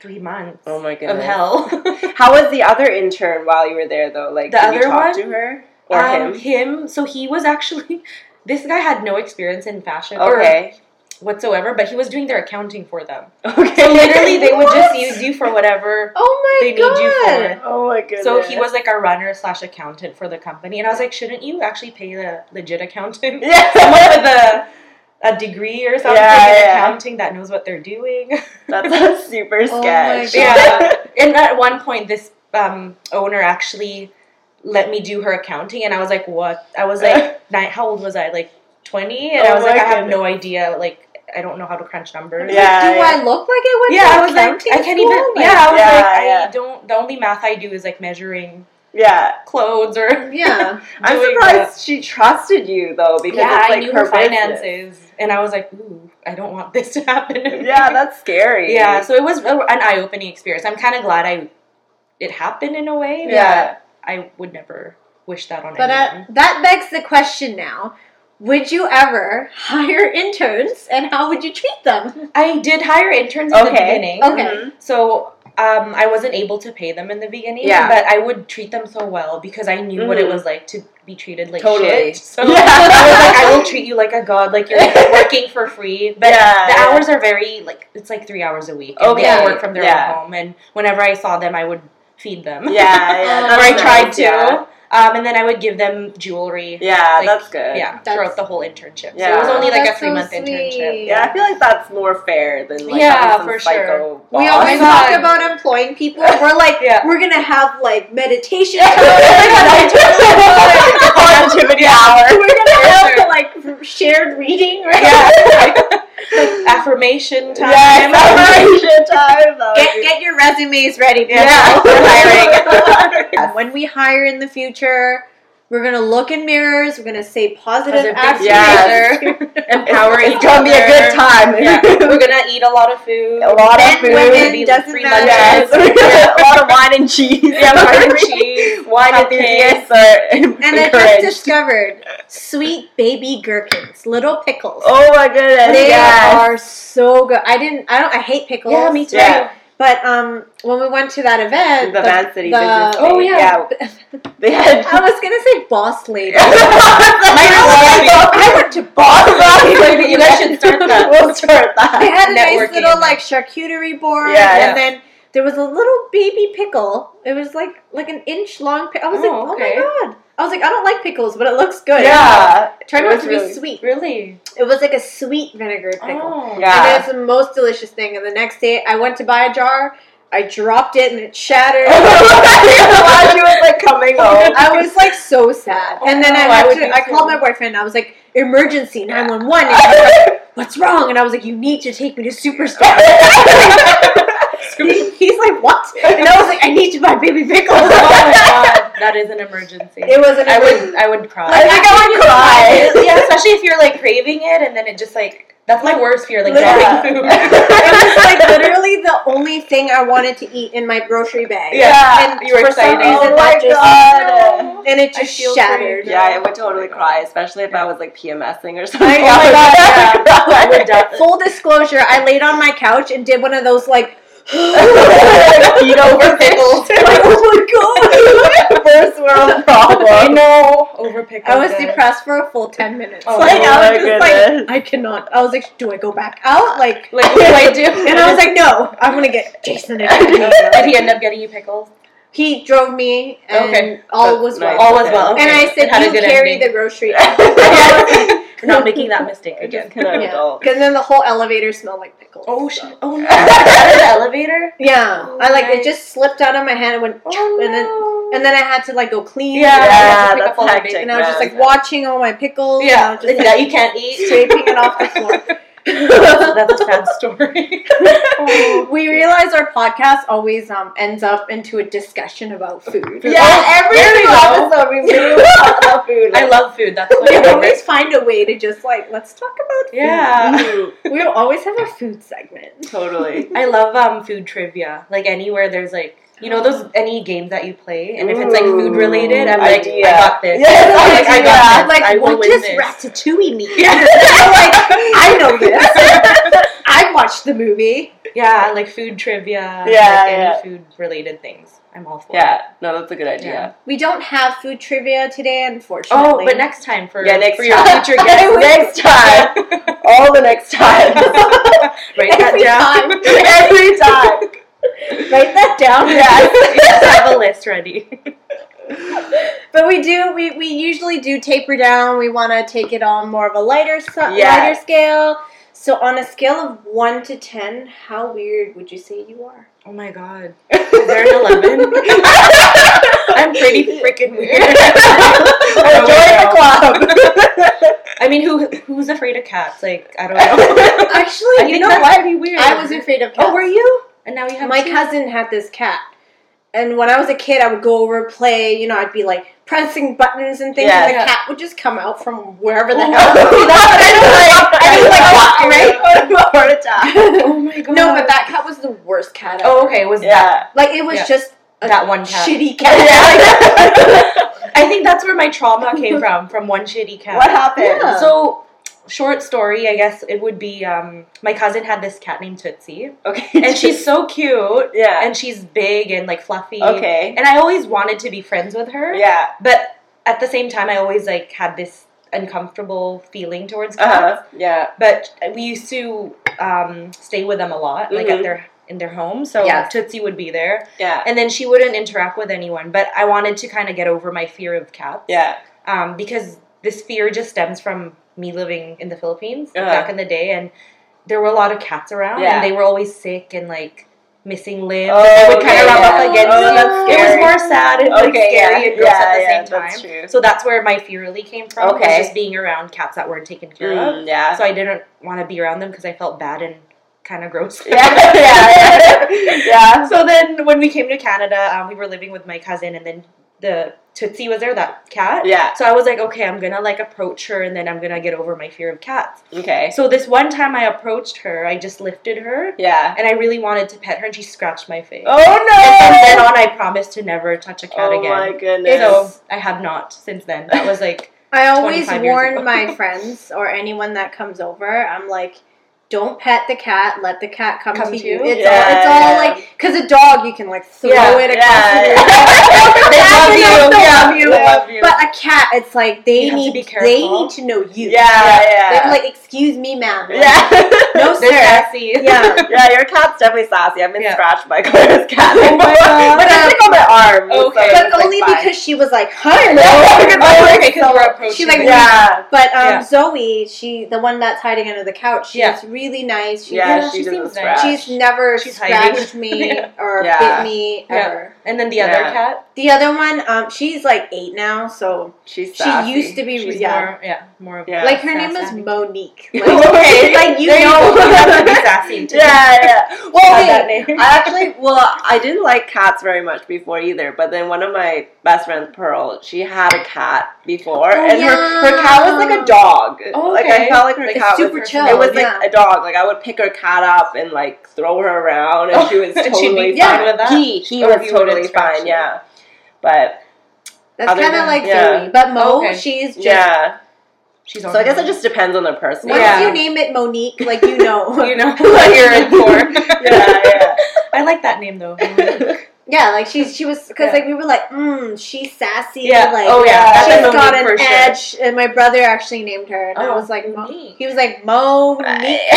three months oh my god, of hell. [laughs] How was the other intern while you were there though? Like The did you other talk one? to her or um, him? him. So he was actually. [laughs] This guy had no experience in fashion Okay. whatsoever, but he was doing their accounting for them. Okay. So literally, they would just [laughs] use you for whatever Oh my they need you for. Oh my goodness. So he was like a runner slash accountant for the company, and I was like, shouldn't you actually pay the legit accountant? Yeah. Someone with a a degree or something Yeah, in yeah. accounting that knows what they're doing. [laughs] That's a super Oh sketch. God. yeah. And at one point, this um, owner actually let me do her accounting, and I was like, what? I was like, [laughs] nine, how old was I? Like twenty, and Oh I was like, my I have no idea. Like, I don't know how to crunch numbers. Yeah. Do I look like I went Yeah, to I was like, accounting I can't school? even. Like, Yeah, I was Yeah, like, I don't. The only math I do is like measuring Yeah. clothes or Yeah. [laughs] I'm surprised that. she trusted you though because yeah, it's like I knew her, her business. finances, and I was like, ooh, I don't want this to happen. To. [laughs] Yeah, that's scary. yeah. So it was an eye-opening experience. I'm kind of glad I it happened in a way. Yeah. but I would never wish that on anyone. But uh, that begs the question now. Would you ever hire interns and how would you treat them? I did hire interns in the Okay. beginning. Okay. So um, I wasn't able to pay them in the beginning, Yeah. but I would treat them so well because I knew what it Mhm. was like to be treated like Totally. shit. So [laughs] Yeah. I was like, I will treat you like a god, like you're [laughs] working for free. But Yeah, the yeah. hours are very like it's like three hours a week. And Okay. They work from their own home, and whenever I saw them, I would feed them. Yeah, yeah. Or [laughs] or I tried nice, to. Yeah, Um, and then I would give them jewelry. Yeah, Like, that's good. Yeah, That's- throughout the whole internship. So Yeah. it was only like a That's so three month sweet. internship. Yeah, I feel like that's more fair than like Yeah, some for psycho sure. boss. We always talk God. about employing people. [laughs] We're like, Yeah. we're gonna have like meditation. [laughs] [laughs] Positivity hour. we're gonna have like shared reading. Right? Yeah. [laughs] Affirmation time. Yes, affirmation time. Get get your resumes ready. Yeah, [laughs] we're hiring. [laughs] When we hire in the future, we're gonna look in mirrors. We're gonna say positive Positive affirmations. things. [laughs] Empower It's gonna be a good time. Yeah. [laughs] We're gonna eat a lot of food. a lot Men, of food. women, doesn't matter. Yes. [laughs] a lot of wine and cheese. Yeah, wine and cheese. Wine enthusiasts are And I just discovered sweet baby gherkins, little pickles. Oh my goodness! They yes. are so good. I didn't. I don't. I hate pickles. Yeah, me too. Yeah. But um, when we went to that event, the Van City the- Business. Oh, Day, yeah. [laughs] They had. I was gonna say boss lady. I I went to boss [laughs] lady. You guys should start that. [laughs] We'll start that. They had a nice little like charcuterie board, Yeah. and then there was a little baby pickle. It was like like an inch long. Pi- I was like, Oh, oh my god! I was like, I don't like pickles, but it looks good. Yeah. It turned out to be really- sweet. Really? It was like a sweet vinegar pickle. Oh. Yeah. And it's the most delicious thing. And the next day, I went to buy a jar. I dropped it and it shattered. [laughs] While she was like coming oh. home. I was like so sad. And then I Oh, I had to, I called my boyfriend. I was like, emergency 911. And he was like, what's wrong? And I was like, you need to take me to Superstore. [laughs] [laughs] He- [laughs] He's like, what? And I was like, I need to buy baby pickles. Oh my [laughs] god, that is an emergency. It was an I would, I would cry. I think I would cry. yeah, [laughs] especially if you're like craving it and then it just like That's my worst fear, like Yeah. dropping food. it was like literally the only thing I wanted to eat in my grocery bag. Yeah, and you were for some excited. reason Oh my that just god. and it just feel for you, shattered. Yeah, I would totally oh cry, especially if I was like PMSing or something. Oh my god, yeah. I would God. die. Full disclosure, I laid on my couch and did one of those like Feet over pickles. like, oh my god. First world problem. I know. Over pickles. I was guys. depressed for a full ten minutes. Oh like my I was just goodness. like I cannot. I was like, do I go back out? Like Like, what do I do? [laughs] and I was like, no, I'm gonna get Jason to. [laughs] Did he end up getting you pickles? He drove me and Okay. all was well. All was well. And I said, It you carry ending. the grocery. [laughs] We're not making that [laughs] mistake I just again. cannot Yeah. adult. Because then the whole elevator smelled like pickles. Oh so. shit! Oh no! [laughs] The elevator. Yeah, Oh, I like nice. it just slipped out of my hand and went, Oh and then no! and then I had to like go clean. Yeah, it. you have to Yeah, pick that's up all the hectic, and I was just man. like watching all my pickles. and yeah, that [laughs] like, you can't eat. scraping it off the floor. That's a [laughs] sad story. we realize our podcast always um ends up into a discussion about food. Yeah, Oh, every there we single go. episode we talk about food. I love food. That's We my always find a way to just like let's talk about food. Yeah. [laughs] We always have a food segment. totally. I love um food trivia. Like anywhere there's like you know those any games that you play, and if it's like food related, I'm like Idea. I got this. Yes, I'm like I got this. Like I will what win does this. Ratatouille mean? [laughs] Yeah. [laughs] I'm like I know [laughs] this. I watched the movie. Yeah, like food trivia. Yeah, like yeah. any food related things. I'm all for it. Yeah, no, that's a good idea. Yeah. We don't have food trivia today, oh, unfortunately. Oh, but next time for Yeah, next for your future guests. next time. All the next times. Write that Every down. time. Every time. [laughs] write that down. [laughs] Yeah. have a list ready. [laughs] But we do. We, we usually do taper down. We want to take it on more of a lighter Yeah. lighter scale. So on a scale of one to ten, how weird would you say you are? Oh my god. Is there an 11? I'm pretty freaking weird. I oh Join the club. I mean, who who's afraid of cats? Like, I don't know. Actually, I you know what? be weird. I was afraid of oh, cats. Oh, were you? And now you have My cousin had this cat. And when I was a kid, I would go over and play. You know, I'd be like pressing buttons and things, Yeah. and the Yeah. cat would just come out from wherever the Oh, hell. See, that's what I don't like. [laughs] I just like right? [laughs] Heart attack. [laughs] Oh my god. No, but that cat was the worst cat. Oh, ever. Oh, okay. It was that Yeah. Like it was Yeah. just that one cat? shitty cat. I think that's where my trauma came from, from one shitty cat. What happened? So, short story, I guess it would be um, my cousin had this cat named Tootsie, Okay. [laughs] and she's so cute, yeah. and she's big and like fluffy. okay. And I always wanted to be friends with her, Yeah. but at the same time, I always like had this uncomfortable feeling towards Uh cats. huh. Yeah. But we used to um, stay with them a lot, like at Mhm. their in their home. So Yes. Tootsie would be there, Yeah. and then she wouldn't interact with anyone. But I wanted to kind of get over my fear of cats Yeah. um, because this fear just stems from me living in the Philippines Uh-huh. back in the day, and there were a lot of cats around, Yeah. and they were always sick and like missing limbs. Oh, they would kind of rub yeah. up against Oh, you. It was more sad and like scary yeah. and gross at the same that's time. true. So that's where my fear really came from. Okay. Was just being around cats that weren't taken care of. Mm, yeah. So I didn't want to be around them because I felt bad and kind of gross. [laughs] yeah. Yeah. [laughs] yeah. So then when we came to Canada, um, we were living with my cousin, and then the Tootsie was there, that cat. Yeah. So I was like, okay, I'm gonna like approach her, and then I'm gonna get over my fear of cats. Okay. So this one time I approached her, I just lifted her, Yeah. and I really wanted to pet her, and she scratched my face. Oh no. And from then on, I promised to never touch a cat oh again. Oh my goodness. So I have not since then. That was like, I always warn my [laughs] friends or anyone that comes over. I'm like, don't pet the cat. Let the cat come, Come to you. you? It's Yeah, all. It's all like because a dog you can like throw Yeah, it across yeah, the [laughs] room. They love you, yeah, love you. they love you. But a cat, it's like they You need they need to know you. Yeah, yeah. They're like, excuse me, ma'am. Like, [laughs] yeah. No, sir. sassy. [laughs] Yeah. Yeah, your cat's definitely sassy. I've been scratched by Claire's cat. Oh my God. But it's like on my arm. Okay. it's, But only fine. because she was like, hi, Oh, okay, because we're approaching. She, like. Yeah. But um, Zoe, she the one that's hiding under the couch, she's. Really nice. She's, Yeah, Yeah, she she seems nice. she's never She's hiding. scratched me [laughs] or Yeah. bit me Yeah. ever. And then the other cat, The other one, um, she's like eight now, so She's she sassy. used to be she's yeah. more, yeah, more of Yeah. Like her name is. Monique. [laughs] Like, Okay, like you There know. go. You have to be sassy [laughs] too. Yeah, yeah. [laughs] Well, Have hey, that name. I actually, well, I didn't like cats very much before either. But then one of my best friends, Pearl, she had a cat before, Oh, and her her cat was like a dog. Oh, Like I felt like her Like cat super was chill, It was like yeah. a dog. Like I would pick her cat up and like throw her around, and she was And she'd totally be fine. fine with that? He he was you totally fine. it? Yeah, but That's kind of like yeah. Zoe, but Mo, Oh, okay. she's just. yeah. She's So I guess it just depends on the person. Once Yeah. you name it Monique, like you know. [laughs] you know [laughs] what you're in for. Yeah, yeah. I like that name though. [laughs] Yeah, like she's she was because Yeah. like we were like, mm, she's sassy. Yeah. Like, Oh yeah. That's she's a got Monique an for sure. edge. And my brother actually named her, and I Oh, was like, Mo- Monique. he was like Monique. Monique, I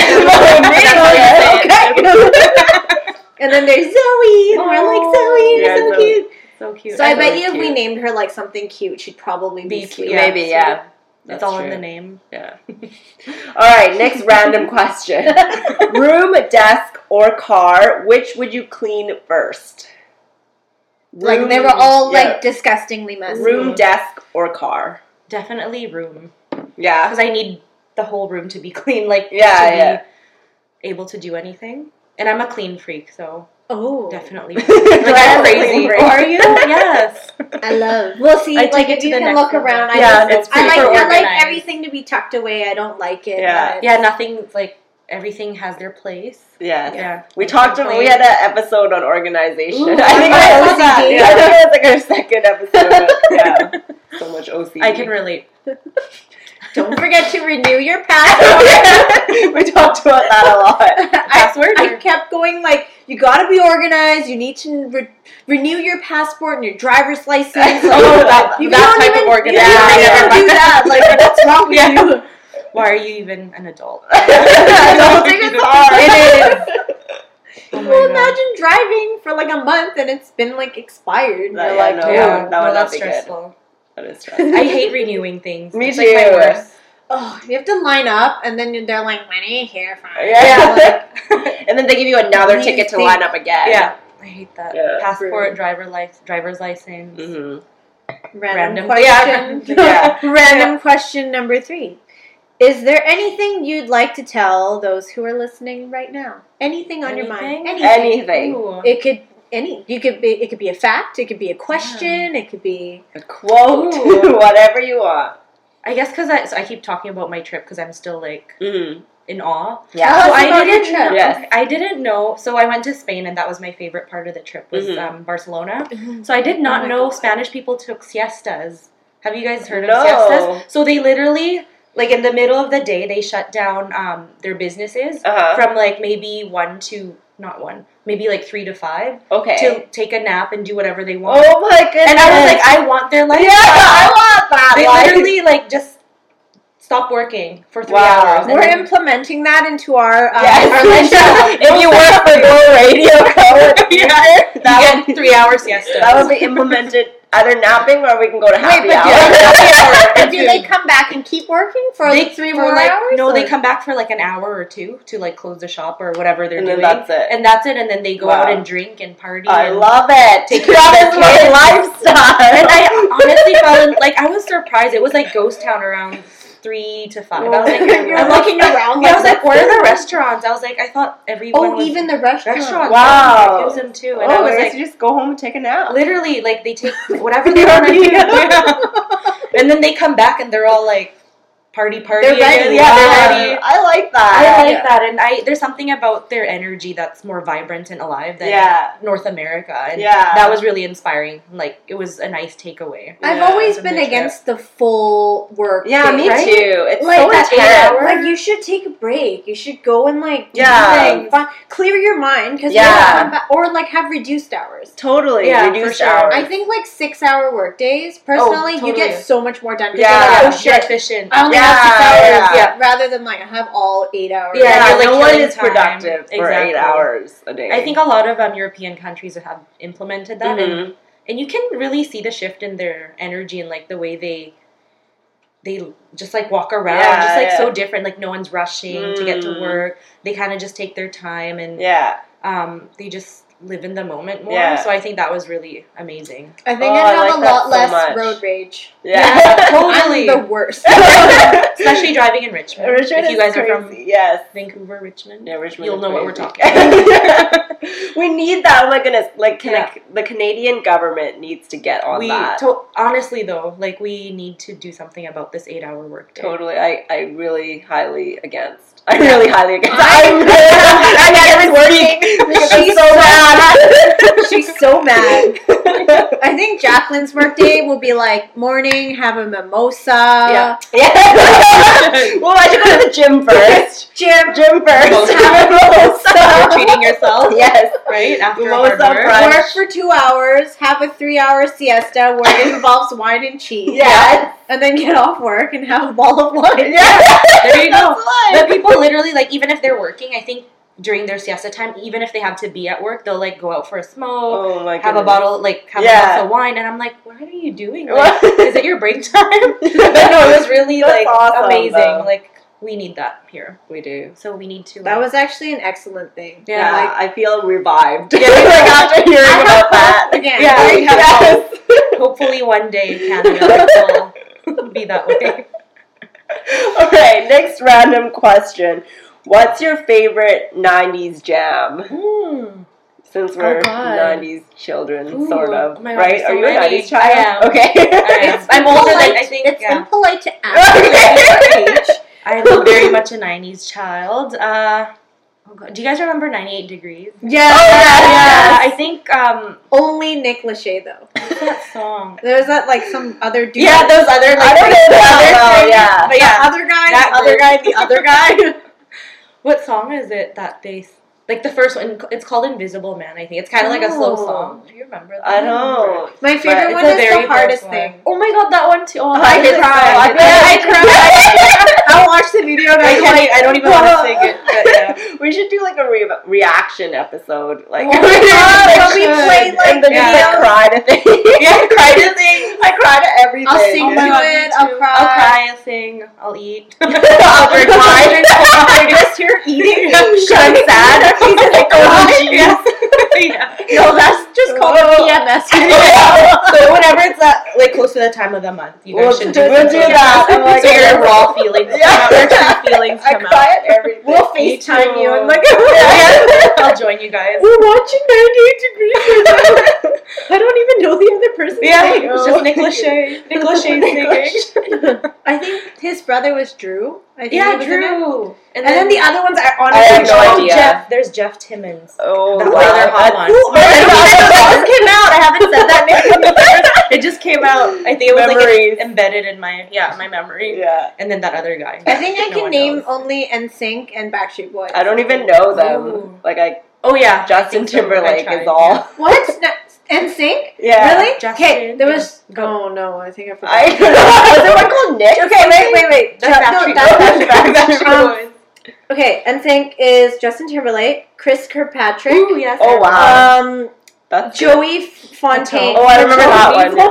okay. and then there's Zoe, and we're like Zoe, Yeah, you're so Zoe. cute. So cute. So I love bet it. you if we named her like something cute, she'd probably be, Be cute. cute, yeah. Maybe, yeah. It's all in the name. Yeah. [laughs] All right, next random question. [laughs] Room, desk, or car, which would you clean first? Like they were all yeah. like disgustingly messy. room, desk, or car. Definitely room Yeah. because I need the whole room to be [laughs] clean. Like Yeah, to yeah. be able to do anything. And I'm a clean freak, so Oh, definitely. [laughs] Like like I'm crazy. Are you? [laughs] yes. I love. Well, see, I take like it if to you the can next look level. around, I Yeah, just, it's I like super I like everything to be tucked away. I don't like it. Yeah. but- Yeah, nothing like everything has their place. Yeah, Yeah. We talked. Place. We had an episode on organization. Ooh, [laughs] I think I that was that. Yeah, I think it was like our second episode. Yeah, so much OCD. I can relate. Don't forget to renew your passport. we talked about that a lot. Password I, I kept going like, you got to be organized. You need to re- renew your passport and your driver's license. [laughs] Like, Oh, that- you that don't type even, of You organization. don't Yeah, even yeah. do that. Like, [laughs] what's wrong with Yeah. you? Why are you even an adult? [laughs] I don't think it's hard. It Oh my well, God. imagine driving for like a month and it's been like expired. Yeah, You're yeah, like, no. oh, yeah, that would no, not that's be good. That is stressful. I hate renewing things. Me It's like my too. worst. Oh, you have to line up and then they're like, when are you here for? Yeah. [laughs] and then they give you another you ticket to think? line up again. Yeah, I hate that. Yeah. Passport, driver license, driver's license. hmm Random, Random- question. [laughs] [laughs] Yeah. Random question number three. Is there anything you'd like to tell those who are listening right now? Anything on your mind? Anything? Anything. It could any. You could be. It could be a fact. It could be a question. It could be. A quote, whatever you want. I guess because I, so I keep talking about my trip because I'm still like Mm. in awe. Yeah. So I didn't know. Yes. I didn't know. So I went to Spain, and that was my favorite part of the trip was Mhm. um, Barcelona. So I did Oh not my know God. Spanish people took siestas. Have you guys heard No. of siestas? So they literally, like in the middle of the day, they shut down um, their businesses Uh-huh. from like maybe one to not one, maybe like three to five Okay. to take a nap and do whatever they want. oh my goodness. and I was like, I want their life. yeah, I want that. they life. literally like just stop working for three Wow. hours. We're then- implementing that into our uh, Yes. our lifestyle. [laughs] [laughs] if you work for Glow Radio Co. [laughs] Yeah. you get three hours siesta. that would be implemented either napping or we can go to Wait, happy but hour. [laughs] do, they come back and keep working for they like three more like, hours? No, they come back for like an hour or two to like close the shop or whatever they're And doing. that's it. And that's it. And then they go Wow. out and drink and party. I and, love it. Take that care of my lifestyle. And I [laughs] honestly fell in like I was surprised. It was like ghost town around three to five. I was like, [laughs] I'm like, looking around. yeah, I was like, where are the restaurants? I was like, I thought everyone. Oh, even the restaurant. restaurants. Wow. Gives them too. And oh, I was like, you just go home and take a nap. literally, like they take [laughs] whatever they want to do. [laughs] And then they come back and they're all like party party. They're ready. Yeah, they're ready. I like that. I like Yeah. that, and I there's something about their energy that's more vibrant and alive than Yeah. North America, and Yeah. that was really inspiring. Like it was a nice takeaway. I've Yeah, always been the against the full work. Yeah, thing, me right? too. It's Like so that eight intense. hours. Like you should take a break. You should go and like do Yeah. things, fun- clear your mind because Yeah. or like have reduced hours. Totally. Yeah, reduced sure. hours. I think like six hour work days. Personally, you totally. get so much more done. 'cause Yeah. You're like, oh shit, efficient. I only Yeah, have hours. yeah. Yeah. Rather than like I have all eight hours. Yeah, yeah, you're, like, no one is time. productive for Exactly. eight hours a day. I think a lot of um, European countries have implemented that, and Mhm. and you can really see the shift in their energy and like the way they they just like walk around Yeah, just like yeah. so different like no one's rushing to get to Mm. work they kind of just take their time and Yeah. um they just live in the moment more. Yeah. So I think that was really amazing. I think Oh, I'd I have like a lot so less much. road rage. Yeah. totally. [laughs] I'm the worst. [laughs] Especially driving in Richmond. Richmond if you is guys are from crazy. yes. Vancouver, Richmond. Yeah, Richmond You'll is know what we're crazy. talking [laughs] we need that. Oh my goodness! Like, can Yeah. the Canadian government needs to get on we that. to- honestly though, like we need to do something about this eight hour workday. Totally, I, I really highly against. I'm really highly against. I'm I'm really against working. She's [laughs] She's so mad. She's so mad. [laughs] I think Jacqueline's workday will be like morning, have a mimosa. Yeah. yeah. [laughs] well, I should go to the gym first. [laughs] Gym. Gym first. Mimosa. Have a mimosa. You're treating yourself. Yes. Right after Mimosa work. brunch. Work for two hours, have a three hour siesta where it involves wine and cheese. Yes. And then get off work and have a ball of wine. Yeah. There you go. But people literally like even if they're working, I think during their siesta time, even if they have to be at work, they'll like go out for a smoke, Oh my have a bottle, like have Yeah. a glass of wine, and I'm like, what are you doing? Like, What? [laughs] is it your break time? [laughs] but no, it was really That's like awesome, amazing. though. Like we need that here, We do. so we need to. That was actually an excellent thing. Yeah, Yeah, Like, I feel revived. Yeah. like [laughs] after hearing I have about that. again. Yeah, There we have go. Yes. hopefully one day Canada will be that way. okay, next random question. What's your favorite 90s jam? Mm. Since we're God. 90s children, Ooh, sort of. oh my God, right? there's Are so you a 90s child? I am. Okay. am. [laughs] I'm older than- I think, It's yeah. impolite to ask [laughs] your age. I'm [laughs] very much a '90s child. Uh, oh God. Do you guys remember '98 Degrees? Yeah. Oh, yeah, Yeah, yes. I think um, Only Nick Lachey though. what's that song? There's that like some other dude. Yeah, those other I like don't know that well, yeah. But yeah, The other guy, that the other guy, the other guy. What song is it that they like the first one? It's called Invisible Man. I think it's kind of like a slow Oh. song. Do you remember? That? I don't know. My favorite one it's a is very the hardest first one. thing. Oh my god, that one too. Oh, I I did did cry. cry. I Yeah, I cried. [laughs] I watched the video and I I can't. like, I don't even want to sing it. But [laughs] yeah. We should do like a re- reaction episode. Like, Oh my [laughs] God, Like, when we played, like, and then just like videos. cry to things. [laughs] Yeah, cry to things. I cry to everything. I'll sing Oh my to God, it. I'll too. cry. I'll cry. I'll sing. I'll eat. I'll drink wine. I just hear eating. I'm sad. He's like, oh, geez. [laughs] yeah. No, that's just called Oh. PMS. [laughs] so whenever it's uh, like close to the time of the month, you guys We'll should do- do, we'll do that. Oh my so your raw feelings, Yeah. [laughs] come out, your true feelings I come cry out. at everything. We'll Me FaceTime you and like, I'll join you guys. we're watching 98 degrees. I don't even know the other person's Yeah, name. it's just Nick Lachey. Nick Lachey singing. I think his brother was Drew. I think Yeah, he was in. Drew. And then the other ones are I have honestly no oh, idea. Jeff. There's Jeff Timmons. Oh, That wow. was their hot one. Who are don't even know those? that just came out. I haven't said that name. [laughs] it just came out. I think it was Memories. like embedded in my yeah my memory. Yeah. And then that other guy. I think I No can one name knows. only NSYNC and Backstreet Boys. I don't even know them. Ooh. Like I, Oh yeah, Justin I think so. Timberlake is all. What? [laughs] No, NSYNC? Yeah. Really? Okay, there was. Go. Oh no, I think I forgot. I [laughs] don't know. There one called Nick? Okay, wait, wait, wait. That's Ju- Backstreet no, Boys. Backstreet Backstreet Um, Okay, NSYNC is Justin Timberlake, Chris Kirkpatrick, Ooh yes. Oh, wow. um, That's Joey Fontaine. Oh, I remember that one. [laughs]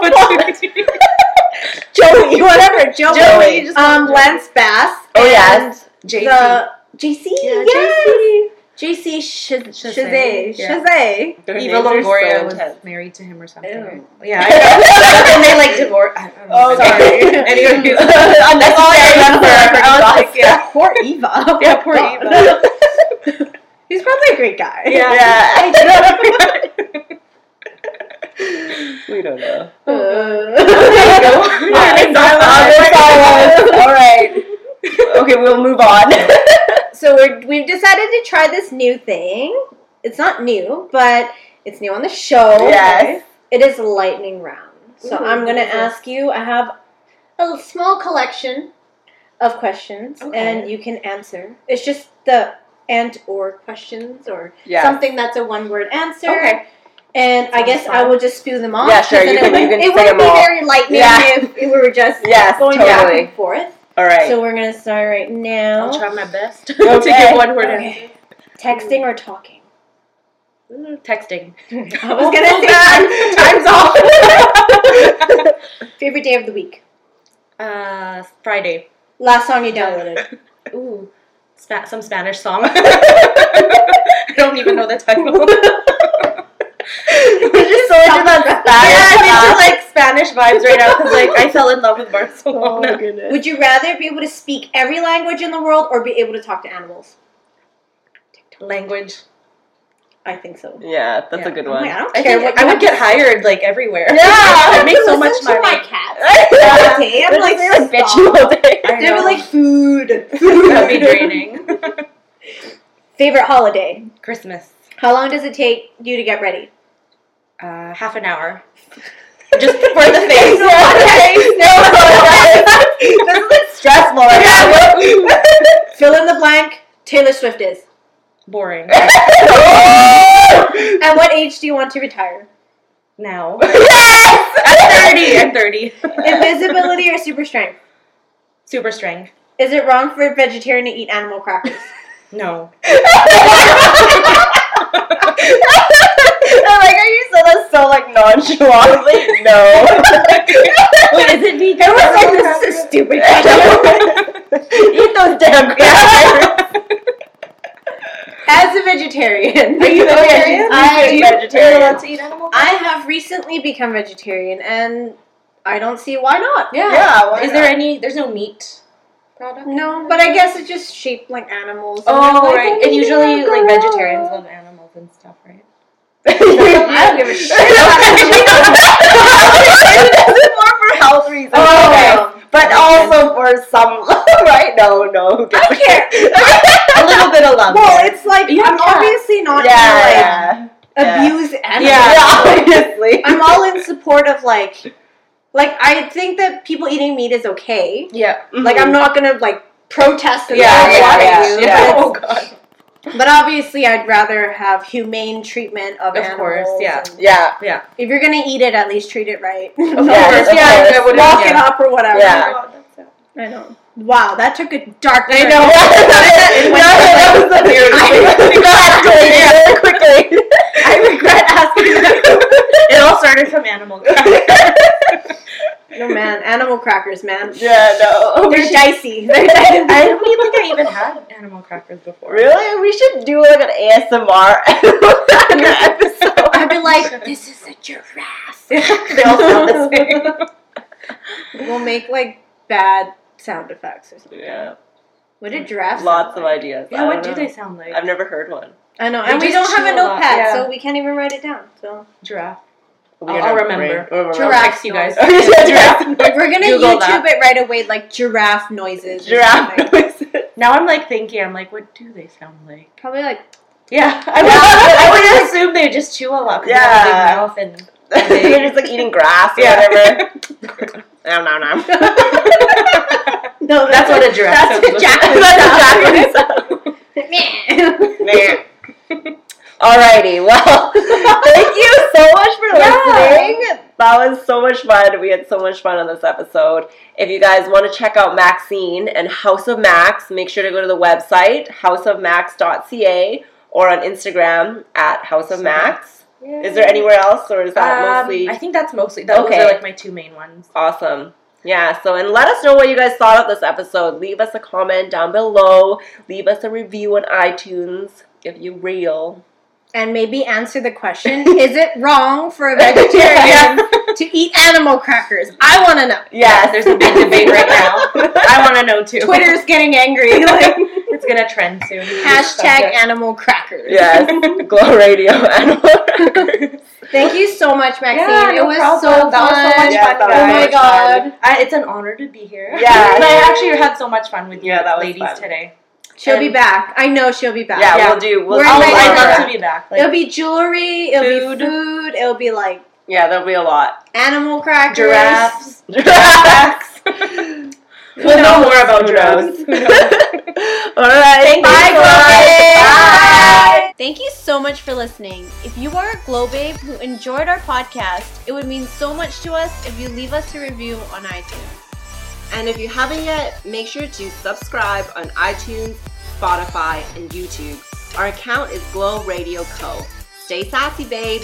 Joey, whatever, Joey. Joey, just um, Joey. Lance Bass. Oh, and yes. JC. The JC. Yeah, yes. JC Chasez. Chasez, Chasez. yeah. Chasez. Their Eva Longoria was intense. married to him or something. Ew. Yeah, [laughs] I and [laughs] they like divorced. Don't know. Oh, sorry. [laughs] anyway, That's all I remember. I was like, yeah, Poor Eva. yeah, poor Eva. He's probably a great guy. Yeah. Yeah. we don't know. Uh, Yeah, it's that's silent. all it was. All right. Okay, we'll move on. [laughs] so we're, we've decided to try this new thing. It's not new, but it's new on the show. Yes. It is lightning round. So Ooh, I'm going to what is this? ask you. I have a small collection of questions, Okay. and you can answer. It's just the and or questions or Yeah. something that's a one word answer. Okay. And I guess I will just spew them off. Yeah, sure, you can- it you wouldn't- can It them be all. very lightning Yeah. if we were just Yes, going back and forth. All right. So we're gonna start right now. I'll try my best [laughs] to Okay. give one word Okay. Texting or talking? answer. Texting. [laughs] I was gonna say [laughs] Time's off. Favorite day of the week. Uh, Friday. Last song you downloaded. Ooh, Spa- some Spanish song. I don't even know the title. We're just so into that Yeah, I'm into Spanish. like Spanish vibes right now because like I fell in love with oh Barcelona. my goodness. Would you rather be able to speak every language in the world or be able to talk to animals? Language. I think so. Yeah, that's Yeah. a good one. like, I don't I care think what I would get hired like everywhere. Yeah. [laughs] I'd make so much Listen money. to my cats. [laughs] yeah. Okay, I'm They're like, just like bitch stop. you all day. [laughs] I They'd be like food. That'd be draining. Favorite holiday? Christmas. How long does it take you to get ready? Uh, half an hour. [laughs] Just for the face. [laughs] No. No, this is stressful. [laughs] Fill in the blank. Taylor Swift is. Boring. At what age do you want to retire? Now. yes! I'm 30. I'm 30. Invisibility or super strength? Super strength. Is it wrong for a vegetarian to eat animal crackers? No. I'm like, are you so that's so like nonchalantly? No. [laughs] Wait, is it vegan? It was like, this is [laughs] a stupid question. Eat those damn [laughs] crackers. As a vegetarian. Are you vegetarian? I- Do you- vegetarian. Are you allowed to eat animal? I have recently become vegetarian and I don't see why not. Yeah. Yeah, why Is there any? There's no meat product. No, but I guess it's just shaped like animals. Oh, like, right. And usually, like girl. vegetarians love animals and stuff, right? [laughs] I don't give a shit It's [laughs] [laughs] more for health reasons. Oh, okay. well. But also for some, right? No, no. I gives care. A little bit of love. Well, it's like You I'm cats. obviously not yeah, gonna like Yeah. abuse animals. Yeah. Obviously. I'm all in support of like, like I think that people eating meat is okay. yeah. Like I'm mm-hmm. not gonna like protest and Yeah, yeah, yeah, yeah. Oh god. But obviously, I'd rather have humane treatment of, Of animals. course, yeah. and Yeah. If you're gonna eat it, at least treat it right. Of [laughs] Yeah, course. of Yeah. course. I wouldn't- Walk it yeah. up or whatever. Yeah. I know. Wow, that took a dark. I turn. know. No, [laughs] [laughs] that was the weird I- quickly. I regret asking that. It all started from animal crackers. No man, animal crackers, man. Yeah, no. They're should, dicey. They're dicey. I don't even think I even had animal crackers before. really? We should do like an ASMR [laughs] episode. I'd be like, [laughs] this is a giraffe. [laughs] they all sound the same. We'll make like bad sound effects or something. Yeah. What did giraffes? Lots sound of like? ideas. Yeah, what know. they sound like? I've never heard one. I know, and we don't have a chew a lot, notepad, yeah. so we can't even write it down. So Giraffe. We I'll- don't I'll remember. brain. We'll remember. Giraffe Text you guys. Yeah, giraffe. we're gonna Google YouTube that. it right away, like giraffe noises. Giraffe noises. [laughs] Now I'm like thinking, I'm like, what do they sound like? Probably like Yeah, [laughs] I would, Yeah. [laughs] I would assume they just chew a lot because Yeah. they have a big mouth and They're just like eating grass or Yeah. whatever. Nom, nom, nom. no, That's what a giraffe That's sounds a like. Jacqueline That's sound. a Meh. Alrighty, well, [laughs] thank you so much for listening. Yeah. That was so much fun. We had so much fun on this episode. If you guys want to check out Maxine and House of Max, make sure to go to the website, houseofmax.ca, or on Instagram at House of Max. Is there anywhere else, or is that Um, mostly I think that's mostly. Those Okay. are like my two main ones. Awesome. Yeah, so and let us know what you guys thought of this episode. Leave us a comment down below. Leave us a review on iTunes if you real. And maybe answer the question: [laughs] Is it wrong for a vegetarian [laughs] to eat animal crackers? I want to know. Yes, There's a big debate right now. [laughs] I want to know too. Twitter's getting angry. Like It's gonna trend soon. hashtag animal crackers. Yes, Glow Radio Animal Crackers. Thank you so much, Maxine. Yeah, it was problem. so That was so fun. much Yeah, fun, that was oh my god. I, it's an honor to be here. Yeah. and I actually had so much fun with you Yeah, that ladies fun. today. She'll be back. I know she'll be back. Yeah, Yeah. we'll do. We'll We're do I'll, inviting I'd her. love to be back. it'll be jewelry. It'll Food. be food. It'll be like Yeah, there'll be a lot. animal crackers. giraffes. [laughs] Giraffes. [laughs] We'll know more about giraffes. [laughs] All right. Thank Bye, you. guys. Bye. Thank you so much for listening. If you are a Glow Babe who enjoyed our podcast, it would mean so much to us if you leave us a review on iTunes. And if you haven't yet, make sure to subscribe on iTunes, Spotify, and YouTube. Our account is Glow Radio Co. Stay sassy, babe.